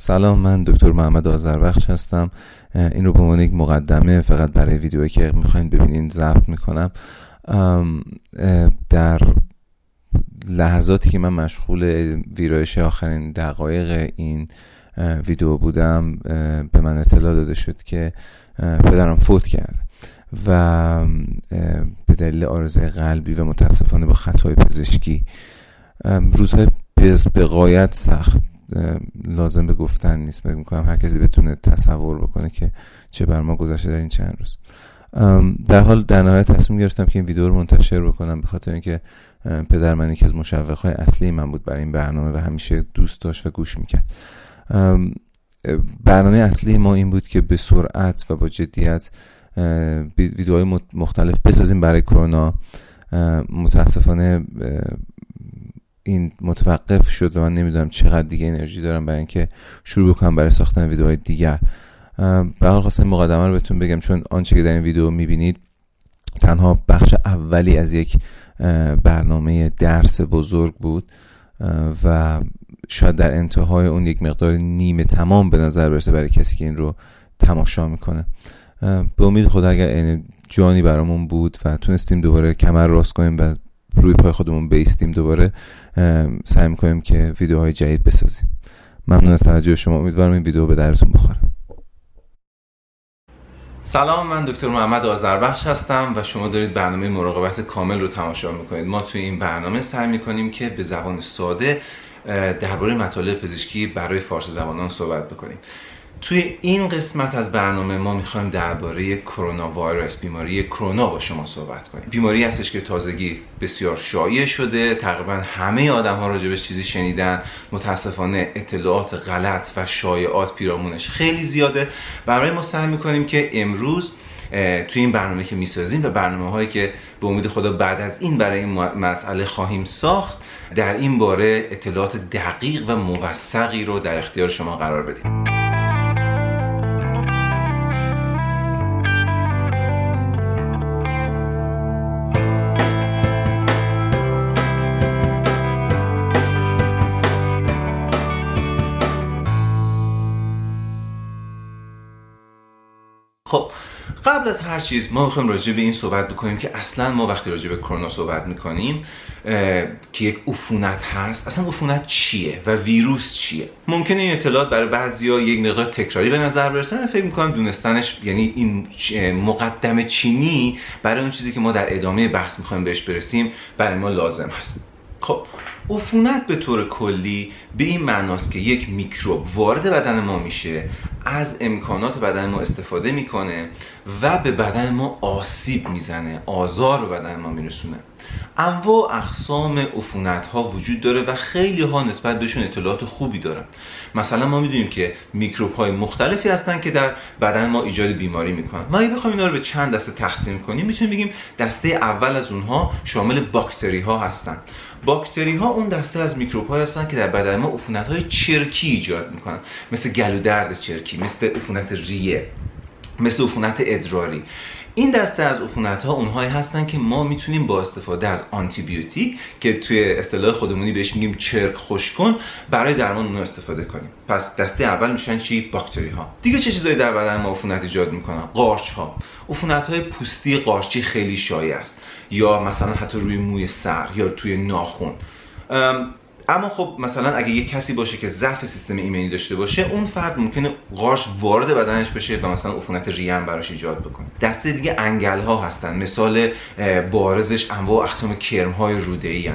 سلام من دکتر محمد آذربخش هستم. این رو به عنوان یک مقدمه فقط برای ویدیویی که می‌خواین ببینین ضبط می‌کنم. در لحظاتی که من مشغول ویرایش آخرین دقایق این ویدیو بودم به من اطلاع داده شد که پدرم فوت کرد و به دلیل آرزه قلبی و متاسفانه با خطای پزشکی. روزهای به قایت سخت. لازم به گفتن نیست. فکر می‌کنم هر کسی بتونه تصور بکنه که چه بر ما گذشته در این چند روز. در حال در نهایت تصمیم گرفتم که این ویدیو رو منتشر بکنم به خاطر اینکه پدر من یکی از مشوق های اصلی من بود برای این برنامه و همیشه دوست داشت و گوش می‌کرد. برنامه اصلی ما این بود که به سرعت و با جدیت ویدیوهای مختلف بسازیم برای کرونا. متاسفانه این متوقف شد و من نمی‌دونم چقدر دیگه انرژی دارم برای اینکه شروع بکنم برای ساختن ویدیوهای دیگر. به حال خواستم مقدمه رو بهتون بگم چون آنچه که در این ویدیو می‌بینید تنها بخش اولی از یک برنامه درس بزرگ بود و شاید در انتهای اون یک مقدار نیمه تمام به نظر برسه برای کسی که این رو تماشا می‌کنه. به امید خدا اگر جانی برامون بود و تونستیم دوباره کمر راست کنیم و روی پای خودمون بیستیم دوباره سعی می‌کنیم که ویدیوهای جدید بسازیم. ممنون از توجه شما. امیدوارم این ویدیو به درتون بخوره. سلام من دکتر محمد آذربخش هستم و شما دارید برنامه مراقبت کامل رو تماشا می‌کنید. ما توی این برنامه سعی می‌کنیم که به زبان ساده درباره مطالب پزشکی برای فارسی زبانان صحبت بکنیم. توی این قسمت از برنامه ما می‌خوایم درباره کرونا ویروس بیماری کرونا با شما صحبت کنیم. بیماری هستش که تازگی بسیار شایع شده. تقریبا همه آدم ها راجبش چیزی شنیدن. متاسفانه اطلاعات غلط و شایعات پیرامونش خیلی زیاده. برای ما سعی می‌کنیم که امروز توی این برنامه که می‌سازیم و برنامه هایی که به امید خدا بعد از این برای این مسئله خواهیم ساخت در این باره اطلاعات دقیق و موثقی رو در اختیار شما قرار بدیم. خب قبل از هر چیز ما می‌خوایم راجع به این صحبت بکنیم که اصلا ما وقتی راجع به کرونا صحبت می‌کنیم که یک عفونت هست اصلا عفونت چیه و ویروس چیه؟ ممکنه این اطلاعات برای بعضیا یک مقدار تکراری به نظر برسه فکر می‌کنم دونستنش یعنی این مقدمه چینی برای اون چیزی که ما در ادامه بحث می‌خوایم بهش برسیم برای ما لازم هست. خب عفونت به طور کلی به این معناست که یک میکروب وارد بدن ما میشه از امکانات بدن ما استفاده می‌کنه و به بدن ما آسیب می‌زنه آزار به بدن ما میرسونه. انواع اقسام عفونت ها وجود داره و خیلی ها نسبت بهشون اطلاعات خوبی دارن. مثلا ما می‌دونیم که میکروب های مختلفی هستن که در بدن ما ایجاد بیماری می‌کنن. ما اگه بخوایم اینا رو به چند دسته تقسیم کنیم می‌تونیم بگیم دسته اول از اونها شامل باکتری ها هستن. باکتری ها اون دسته از میکروب های هستن که در بدن ما عفونت های چرکی ایجاد می‌کنن. مثل گلو درد چرکی مثل عفونت ریه. مثل عفونت ادراری. این دسته از عفونت ها اونهایی هستن که ما می‌تونیم با استفاده از آنتیبیوتیک که توی اصطلاح خودمونی بهش میگیم چرک خوشکن برای درمان اونها استفاده کنیم. پس دسته اول میشن چی؟ باکتری ها دیگه چه چیزایی در بدن ما عفونت ایجاد می‌کنن؟ قارچ ها عفونت های پوستی قارچی خیلی شایع است. یا مثلا حتی روی موی سر یا توی ناخون اما خب مثلا اگه یه کسی باشه که ضعف سیستم ایمنی داشته باشه اون فرد ممکنه قارچ وارد بدنش بشه و مثلا عفونت ریه براش ایجاد بکنه. دسته دیگه انگل ها هستن. مثال بارزش انواع اقسام کرم های روده ای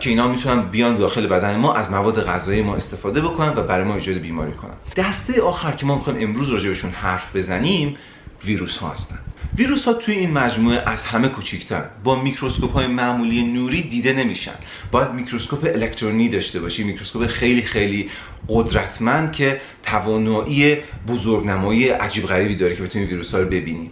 که اینا می‌تونن بیان داخل بدن ما از مواد غذایی ما استفاده بکنن و برای ما ایجاد بیماری کنن. دسته آخر که ما می‌خوایم امروز راجع حرف بزنیم ویروس ها هستن. ویروس ها توی این مجموعه از همه کوچیکتر با میکروسکوپ های معمولی نوری دیده نمیشن. باید میکروسکوپ الکترونی داشته باشی میکروسکوپ خیلی خیلی قدرتمند که توانایی بزرگنمایی عجیب غریبی داره که بتونی ویروس ها رو ببینی.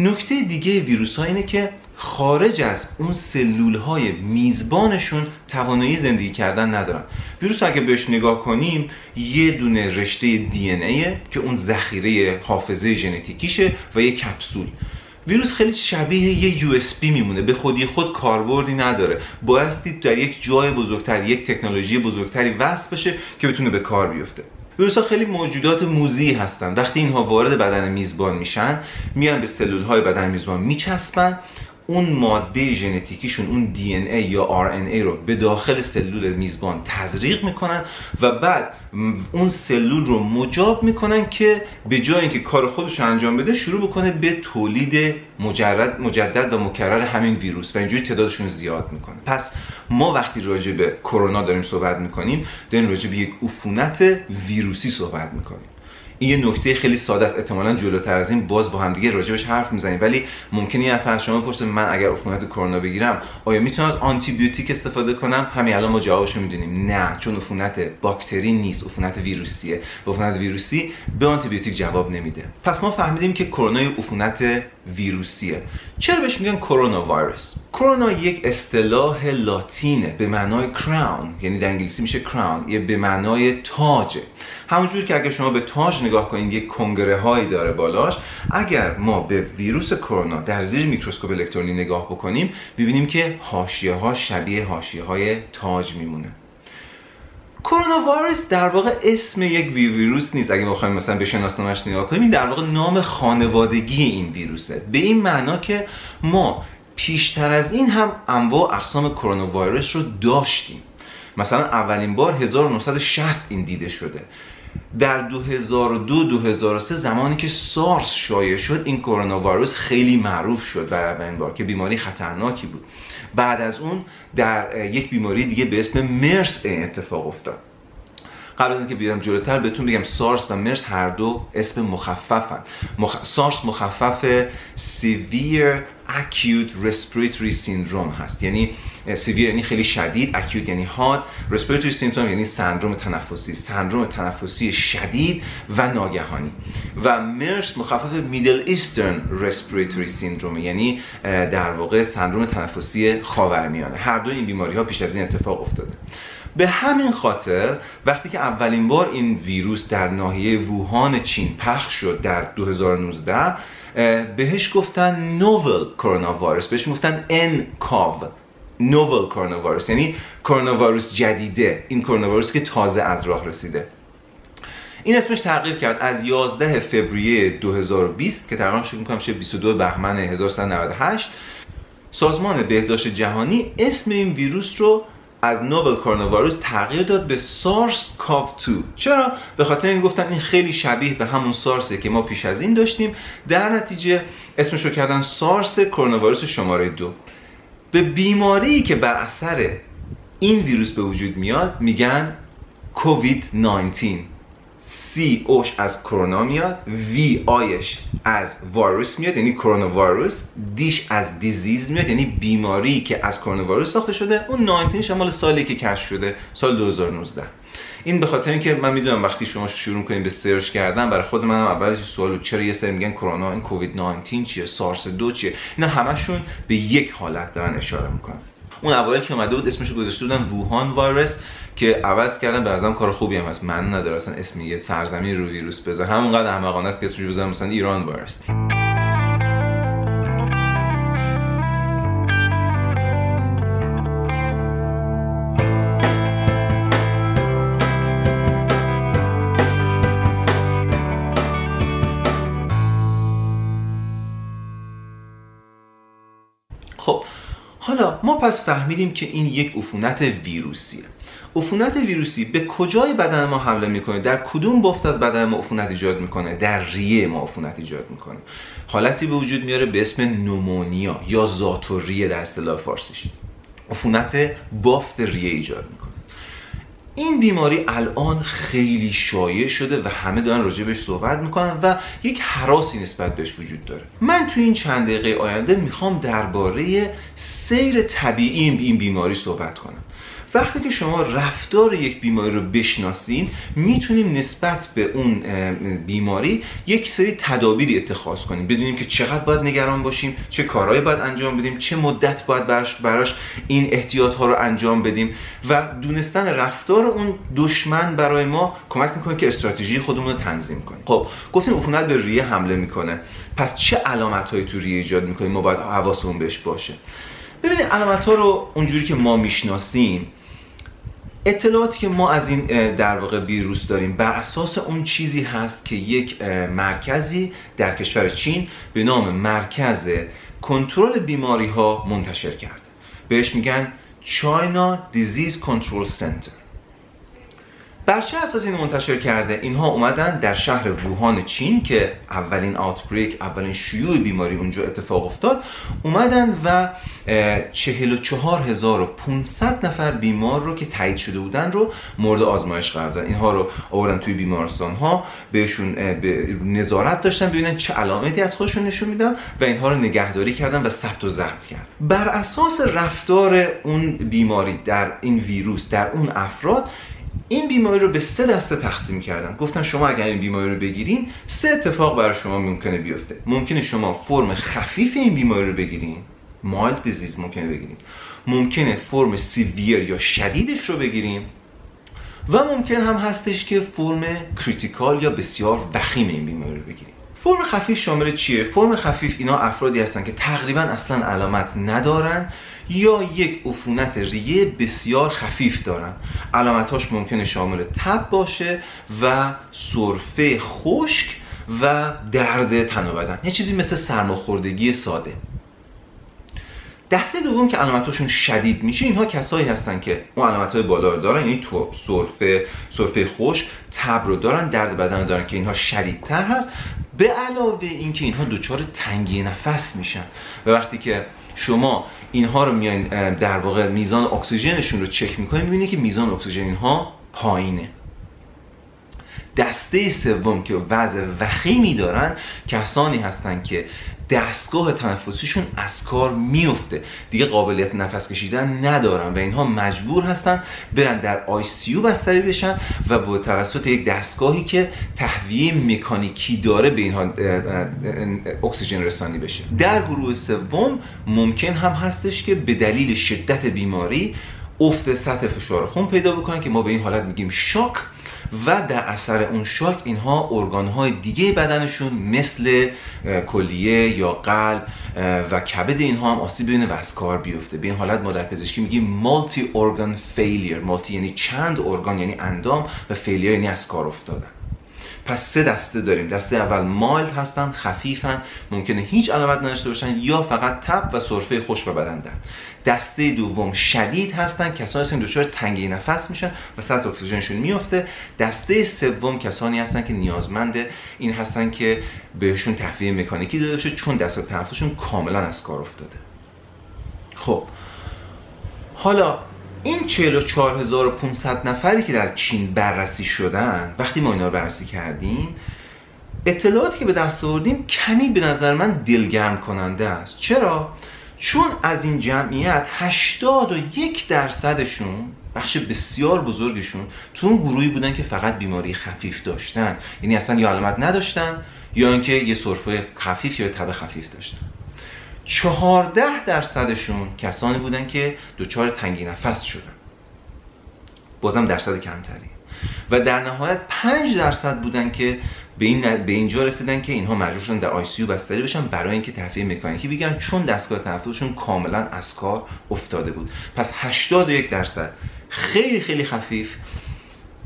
نکته دیگه ویروس ها اینه که خارج از اون سلول های میزبانشون توانایی زندگی کردن ندارن. ویروس اگه بهش نگاه کنیم یه دونه رشته DNA که اون ذخیره حافظه ژنتیکیشه و یه کپسول. ویروس خیلی شبیه یه USB میمونه. به خودی خود کاربردی نداره. بایستی در یک جای بزرگتر یک تکنولوژی بزرگتری وصل بشه که بتونه به کار بیفته. ویروس ها خیلی موجودات موزی هستن. وقتی اینها وارد بدن میزبان میشن میان به سلول های بدن میزبان میچسبن. اون ماده ژنتیکیشون اون دی ای یا آر ای رو به داخل سلول میزبان تزریق می‌کنن و بعد اون سلول رو مجاب می‌کنن که به جای اینکه کار خودش رو انجام بده شروع بکنه به تولید مجرد مجدد و مکرر همین ویروس و اینجوری تعدادشون زیاد می‌کنه. پس ما وقتی راجع به کرونا داریم صحبت می‌کنیم داریم راجع به یک عفونت ویروسی صحبت می‌کنیم. این یه نکته خیلی ساده است. احتمالا جلوتر از این باز با هم دیگه راجبش حرف می‌زنیم. ولی ممکنه یه نفر شما بپرسه من اگر عفونت کرونا بگیرم آیا می‌تونم از آنتی بیوتیک استفاده کنم؟ همین الان ما جوابشو می‌دونیم. نه چون عفونت باکتری نیست. عفونت ویروسیه. عفونت ویروسی به آنتی بیوتیک جواب نمیده. پس ما فهمیدیم که کرونا عفونت ویروسیه. چرا بهش میگن کرونا ویروس کرونا یک اصطلاح لاتینه به معنای کراون یعنی در انگلیسی میشه کراون یه به معنای تاجه. همونجور که اگر شما به تاج نگاه کنید یک کنگره هایی داره بالاش. اگر ما به ویروس کرونا در زیر میکروسکوپ الکترونی نگاه بکنیم ببینیم که حاشیه ها شبیه حاشیه های تاج میمونه کرونا ویروس در واقع اسم یک ویروس نیست. اگه بخوایم مثلا به شناسنامه‌اش نگاه کنیم در واقع نام خانوادگی این ویروسه. به این معنا که ما پیشتر از این هم انواع اقسام کرونا ویروس رو داشتیم. مثلا اولین بار 1960 این دیده شده. در 2002 2003 زمانی که سارس شایع شد این کرونا ویروس خیلی معروف شد برای اولین بار که بیماری خطرناکی بود. بعد از اون در یک بیماری دیگه به اسم مرس این اتفاق افتاد. قبل از اینکه بیارم جلوتر بهتون بگم سارس و مرس هر دو اسم مخففن. مخ... سارس مخفف severe acute respiratory syndrome هست. یعنی severe یعنی خیلی شدید acute یعنی حاد. respiratory syndrome یعنی سندروم تنفسی. سندروم تنفسی شدید و ناگهانی. و مرس مخفف Middle Eastern respiratory syndrome یعنی در واقع سندروم تنفسی خاورمیانه. هر دو این بیماری ها پیش از این اتفاق افتاده. به همین خاطر وقتی که اولین بار این ویروس در ناحیه ووهان چین پخش شد در 2019 بهش گفتن نوول کرونا ویروس بهش گفتن ان کاو نوول کرونا ویروس یعنی کرونا ویروس جدیده این کرونا ویروس که تازه از راه رسیده. این اسمش تغییر کرد از 11 فوریه 2020 که تقریبا فکر می‌کنم 22 بهمن 1398 سازمان بهداشت جهانی اسم این ویروس رو از نوول کرونا تغییر داد به سارس کاف 2 چرا؟ به خاطر این گفتن این خیلی شبیه به همون سارسه که ما پیش از این داشتیم. در نتیجه اسمش رو کردن سارس کرونا شماره دو. به بیماری که بر اثر این ویروس به وجود میاد میگن کووید 19 سی اوش از کرونا میاد وی آیش از ویروس میاد یعنی کرونا ویروس دیش از دیزیز میاد یعنی بیماری که از کرونا ویروس ساخته شده. اون 19 شمال سالی که کشف شده سال 2019 این به خاطر اینکه من می‌دونم وقتی شما شروع کنید به سرچ کردن برای خود منم اولش سوال چرا یه سری میگن کرونا این کووید 19 چیه سارس دو چیه؟ اینا همشون به یک حالت دارن اشاره می‌کنن. اون اوایل که اومده بود اسمش گذاشته بودن ووهان ویروس که عوض کردن به ازم کار خوبی هم هست. من نداره اصلا اسم یه سرزمین رو ویروس بذار. همونقدر احمقانه است که اسمش بذارم مثلا ایران ویروس پس فهمیدیم که این یک عفونت ویروسیه. عفونت ویروسی به کجای بدن ما حمله می‌کنه؟ در کدوم بافت از بدن ما عفونت ایجاد می‌کنه؟ در ریه ما عفونت ایجاد می‌کنه. حالتی به وجود میاره به اسم نومونیا یا زاتوریه در اصطلاح فارسیش. عفونت بافت ریه ایجاد می‌کنه. این بیماری الان خیلی شایع شده و همه دارن راجبش صحبت می‌کنن و یک حراسی نسبت بهش وجود داره. من تو این چند دقیقه آینده می‌خوام درباره سیر طبیعی این بیماری صحبت کنم. وقتی که شما رفتار یک بیماری رو بشناسین می‌تونیم نسبت به اون بیماری یک سری تدابیری اتخاذ کنیم. بدونیم که چقدر باید نگران باشیم چه کارهایی باید انجام بدیم چه مدت باید براش, براش این احتیاط ها رو انجام بدیم. و دونستن رفتار اون دشمن برای ما کمک می‌کنه که استراتژی خودمون رو تنظیم کنیم. خب گفتیم عفونت به ریه حمله می‌کنه. پس چه علامت هایی تو ریه ایجاد می‌کنیم؟ ما باید حواسمون بهش باشه. ببینید علامت ها رو اونجوری که ما می‌شناسیم اطلاعاتی که ما از این در واقع ویروس داریم بر اساس اون چیزی هست که یک مرکزی در کشور چین به نام مرکز کنترل بیماری ها منتشر کرده. بهش میگن China Disease Control Center. بر چه اساس این منتشر کرده اینها اومدن در شهر ووهان چین که اولین آوتبریک اولین شیوع بیماری اونجا اتفاق افتاد اومدن و 44500 نفر بیمار رو که تایید شده بودن رو مورد آزمایش قرار دادن. اینها رو آوردن توی بیمارستان ها بهشون به نظارت داشتن ببینن چه علامتی از خودشون نشون میدن و اینها رو نگهداری کردن و ثبت و ضبط کرد بر اساس رفتار اون بیماری در این ویروس در اون افراد این بیماری رو به سه دسته تقسیم کردن گفتن شما اگر این بیماری رو بگیرین سه اتفاق برای شما ممکنه بیفته. ممکنه شما فرم خفیف این بیماری رو بگیرین. mild disease ممکنه بگیرین. ممکنه فرم severe یا شدیدش رو بگیریم و ممکن هم هستش که فرم critical یا بسیار وخیم این بیماری رو بگیریم فرم خفیف شامل چیه؟ فرم خفیف اینا افرادی هستن که تقریبا اصلا علامت ندارن. یا یک عفونت ریه بسیار خفیف دارن. علامتهاش ممکنه شامل تب باشه و سرفه خشک و درد تن و بدن. یه چیزی مثل سرماخوردگی ساده. دسته دوم که علامتاشون شدید میشه اینها کسایی هستن که اون علامت های بالا رو دارن یعنی تو سرفه سرفه خوش تب رو دارن درد بدن رو دارن که اینها شدیدتر هست. به علاوه اینکه اینها دچار تنگی نفس میشن. و وقتی که شما اینها رو میاین در واقع میزان اکسیژنشون رو چک می‌کنید می‌بینید که میزان اکسیژن اینها پایینه. دسته سوم که وضع وخیمی دارن کسانی هستن که دستگاه تنفسیشون از کار میفته. دیگه قابلیت نفس کشیدن ندارن و اینها مجبور هستن برن در آی سی بستری بشن و با توسط یک دستگاهی که تهویه مکانیکی داره به اینها اکسیژن رسانی بشه. در گروه سوم ممکن هم هستش که به دلیل شدت بیماری افت سطح فشار خون پیدا بکنن که ما به این حالت میگیم شاک و در اثر اون شاک اینها ارگانهای دیگه بدنشون مثل کلیه یا قلب و کبد اینها هم آسیب ببینه و از کار بیفته. به این حالت ما در پزشکی میگیم مالتی ارگان فیلیر مالتی یعنی چند ارگان یعنی اندام و فیلیر یعنی از کار افتادن. پس سه دسته داریم. دسته اول مایل هستن خفیفن ممکنه هیچ علامت نداشته باشن یا فقط تب و سرفه خوش و بدن در دسته دوم شدید هستن کسانی هستن دچار تنگی نفس میشن و سطح اکسیژنشون میفته دسته سوم کسانی هستن که نیازمند این هستن که بهشون تهویه مکانیکی داده بشه چون دستگاه تنفسشون کاملا از کار افتاده. خب حالا این 44500 نفری که در چین بررسی شدن وقتی ما اینا رو بررسی کردیم اطلاعاتی که به دست آوردیم کمی به نظر من دلگرم کننده است. چرا؟ چون از این جمعیت 81 درصدشون بخش بسیار بزرگشون تو اون گروهی بودن که فقط بیماری خفیف داشتن. یعنی اصلا یا علامت نداشتن یا اینکه یه سرفه خفیف یا تب خفیف داشتن. چهارده درصدشون کسانی بودن که دچار تنگی نفس شدن. بازم درصد کمتری. و در نهایت 5 درصد بودن که به این به اینجا رسیدن که اینها مجبور شدن در آی سی بستری بشن برای اینکه تهویه مکانیکی بگیرن چون دستگاه تنفسشون کاملا از کار افتاده بود. پس 81 درصد. خیلی خیلی خفیف.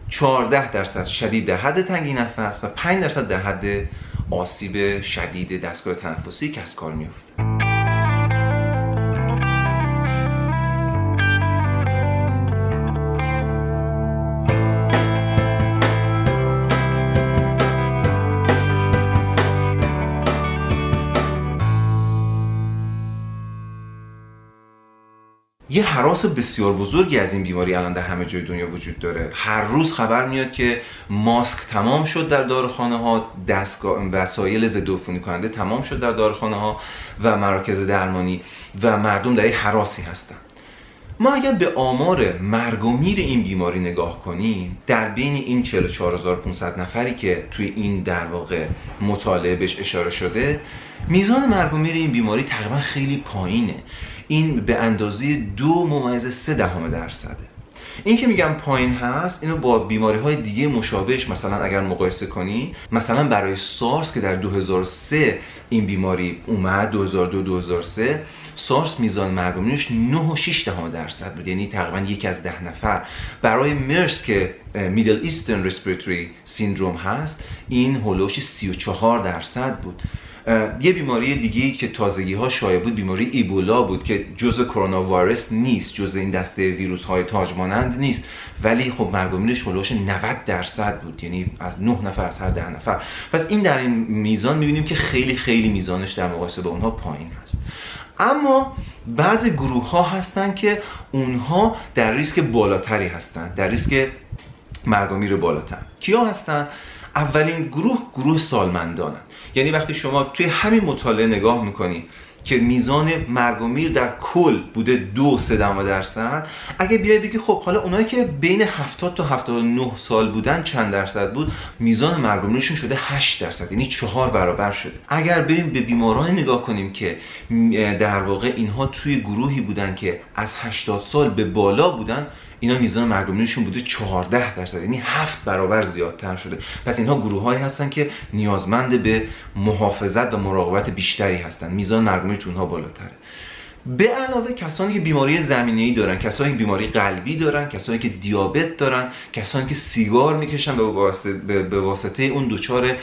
14 درصد شدید در حد تنگی نفس و 5 درصد در حد آسیب شدید دستگاه تنفسی که از کار میفته یه حراس بسیار بزرگی از این بیماری الان در همه جای دنیا وجود داره. هر روز خبر میاد که ماسک تمام شد در داروخانه ها دستگاه وسایل ضد عفونی کننده تمام شد در داروخانه ها و مراکز درمانی و مردم در حراسی هستن. ما اگر به آمار مرگ و میر این بیماری نگاه کنیم در بین این 44500 نفری که توی این در واقع مطالعه بهش اشاره شده میزان مرگ و میر این بیماری تقریبا خیلی پایینه. این به اندازه دو ممیز سه دهم درصده این که میگم پایین هست اینو با بیماری های دیگه مشابهش مثلا اگر مقایسه کنی مثلا برای سارس که در 2003 این بیماری اومد 2002 2003 سارس میزان مرگ 9 و 6 درصد بود یعنی تقریبا یک از ده نفر. برای مرس که میدل ایسترن رسپیراتوری سیندروم هست این هولوش 34 درصد بود. یه بیماری دیگه که تازگی ها شایع بود بیماری ایبولا بود که جز کرونا وایرس نیست جز این دسته ویروس های تاج مانند نیست. ولی خب مرگ و 90 درصد بود یعنی از 9 نفر از هر 10 نفر. پس این در این میزان می‌بینیم که خیلی خیلی میزانش در مقایسه با اونها پایین هست. اما بعضی گروه ها هستن که اونها در ریسک بالاتری هستن در ریسک مرگ و میر بالاتر. کیا هستن؟ اولین گروه گروه سالمندانن یعنی وقتی شما توی همین مطالعه نگاه می‌کنی که میزان مرگ و میر در کل بوده دو سه درصد اگه بیای بگی خب حالا اونایی که بین 70 تا 79 سال بودن چند درصد بود میزان مرگ و میرشون شده 8 درصد یعنی چهار برابر شده. اگر بریم به بیماران نگاه کنیم که در واقع اینها توی گروهی بودن که از 80 سال به بالا بودن اینا میزان مرگومینشون بوده 14 درصد یعنی هفت برابر زیادتر شده. پس اینها گروه هایی هستن که نیازمند به محافظت و مراقبت بیشتری هستن. میزان مرگومین تو اونها بالاتره. به علاوه کسانی که بیماری زمینه ای دارن کسانی که بیماری قلبی دارن کسانی که دیابت دارن کسانی که سیگار می‌کشن به واسطه, به واسطه اون دچار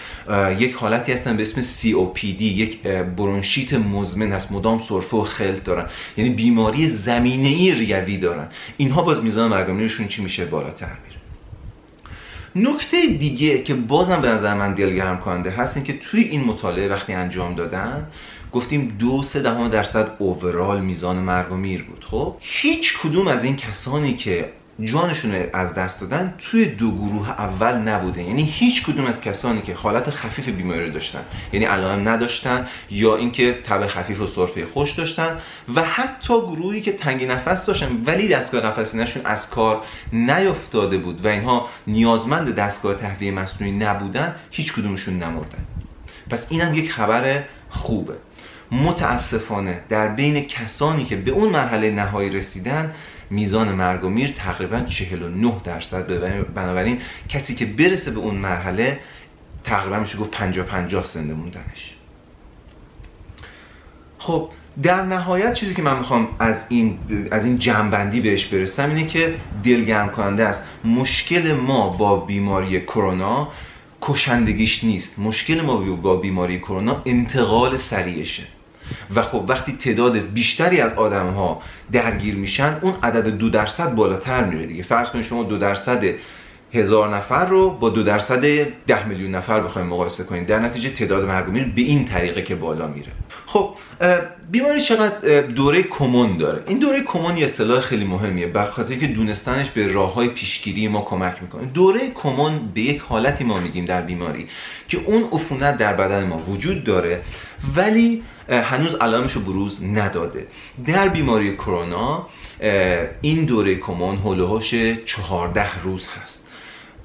یک حالتی هستن به اسم COPD یک برونشیت مزمن هست مدام سرفه و خلط دارن. یعنی بیماری زمینه ای ریوی دارن. اینها باز میزان مرگومیشون چی میشه؟ بالاتر میره. نکته دیگه که بازم به نظر من دلگرم کننده هست این که توی این مطالعه وقتی انجام دادن گفتیم دو سه دهم درصد اوورال میزان مرگ و میر بود. خب هیچ کدوم از این کسانی که جانشون از دست دادن توی دو گروه اول نبوده. یعنی هیچ کدوم از کسانی که حالت خفیف بیماری رو داشتن یعنی علائم نداشتن یا اینکه تب خفیف و سرفه خوش داشتن و حتی گروهی که تنگی نفس داشتن ولی دستگاه نفسی نشون از کار نیفتاده بود و اینها نیازمند دستگاه تهویه مصنوعی نبودن هیچ کدومشون نمردن. پس اینم یک خبر خوبه. متاسفانه در بین کسانی که به اون مرحله نهایی رسیدن میزان مرگ و میر تقریبا 49 درصد بنابراین کسی که برسه به اون مرحله تقریبا میشه گفت 50 50 زنده موندنش. خب در نهایت چیزی که من می‌خوام از این از این جنبندی بهش برسم اینه که دلگرم کننده است. مشکل ما با بیماری کرونا کشندگیش نیست. مشکل ما با بیماری کرونا انتقال سریعشه. و خب وقتی تعداد بیشتری از آدم ها درگیر میشن اون عدد دو درصد بالاتر میره دیگه. فرض کنید شما دو درصد هزار نفر رو با دو درصد ده میلیون نفر بخوایم مقایسه کنیم. در نتیجه تعداد مرگومیر به این طریقه که بالا میره. خب بیماری چقدر دوره کمون داره؟ این دوره کمون یه اصطلاح خیلی مهمیه به خاطر که دونستنش به راه های پیشگیری ما کمک می‌کنه. دوره کمون به یک حالتی ما میگیم در بیماری که اون عفونت در بدن ما وجود داره ولی هنوز علامش رو بروز نداده. در بیماری کرونا این دوره کمون هلوهاش 14 روز هست.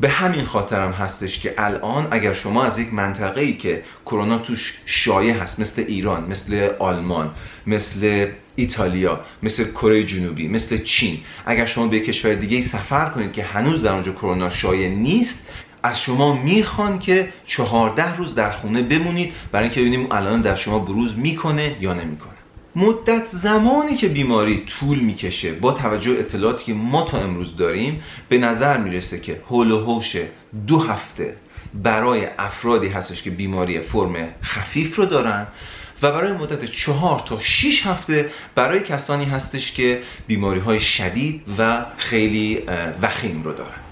به همین خاطرم هستش که الان اگر شما از یک منطقه ای که کرونا توش شایع هست مثل ایران مثل آلمان مثل ایتالیا مثل کره جنوبی مثل چین اگر شما به کشور دیگه سفر کنید که هنوز در اونجا کرونا شایع نیست از شما می‌خوان که چهارده روز در خونه بمونید برای اینکه ببینیم الان در شما بروز می‌کنه یا نمی‌کنه. مدت زمانی که بیماری طول می‌کشه با توجه اطلاعاتی که ما تا امروز داریم به نظر می‌رسه که هول و دو هفته برای افرادی هستش که بیماری فرم خفیف رو دارن و برای مدت چهار تا 6 هفته برای کسانی هستش که بیماری های شدید و خیلی وخیم رو دارن.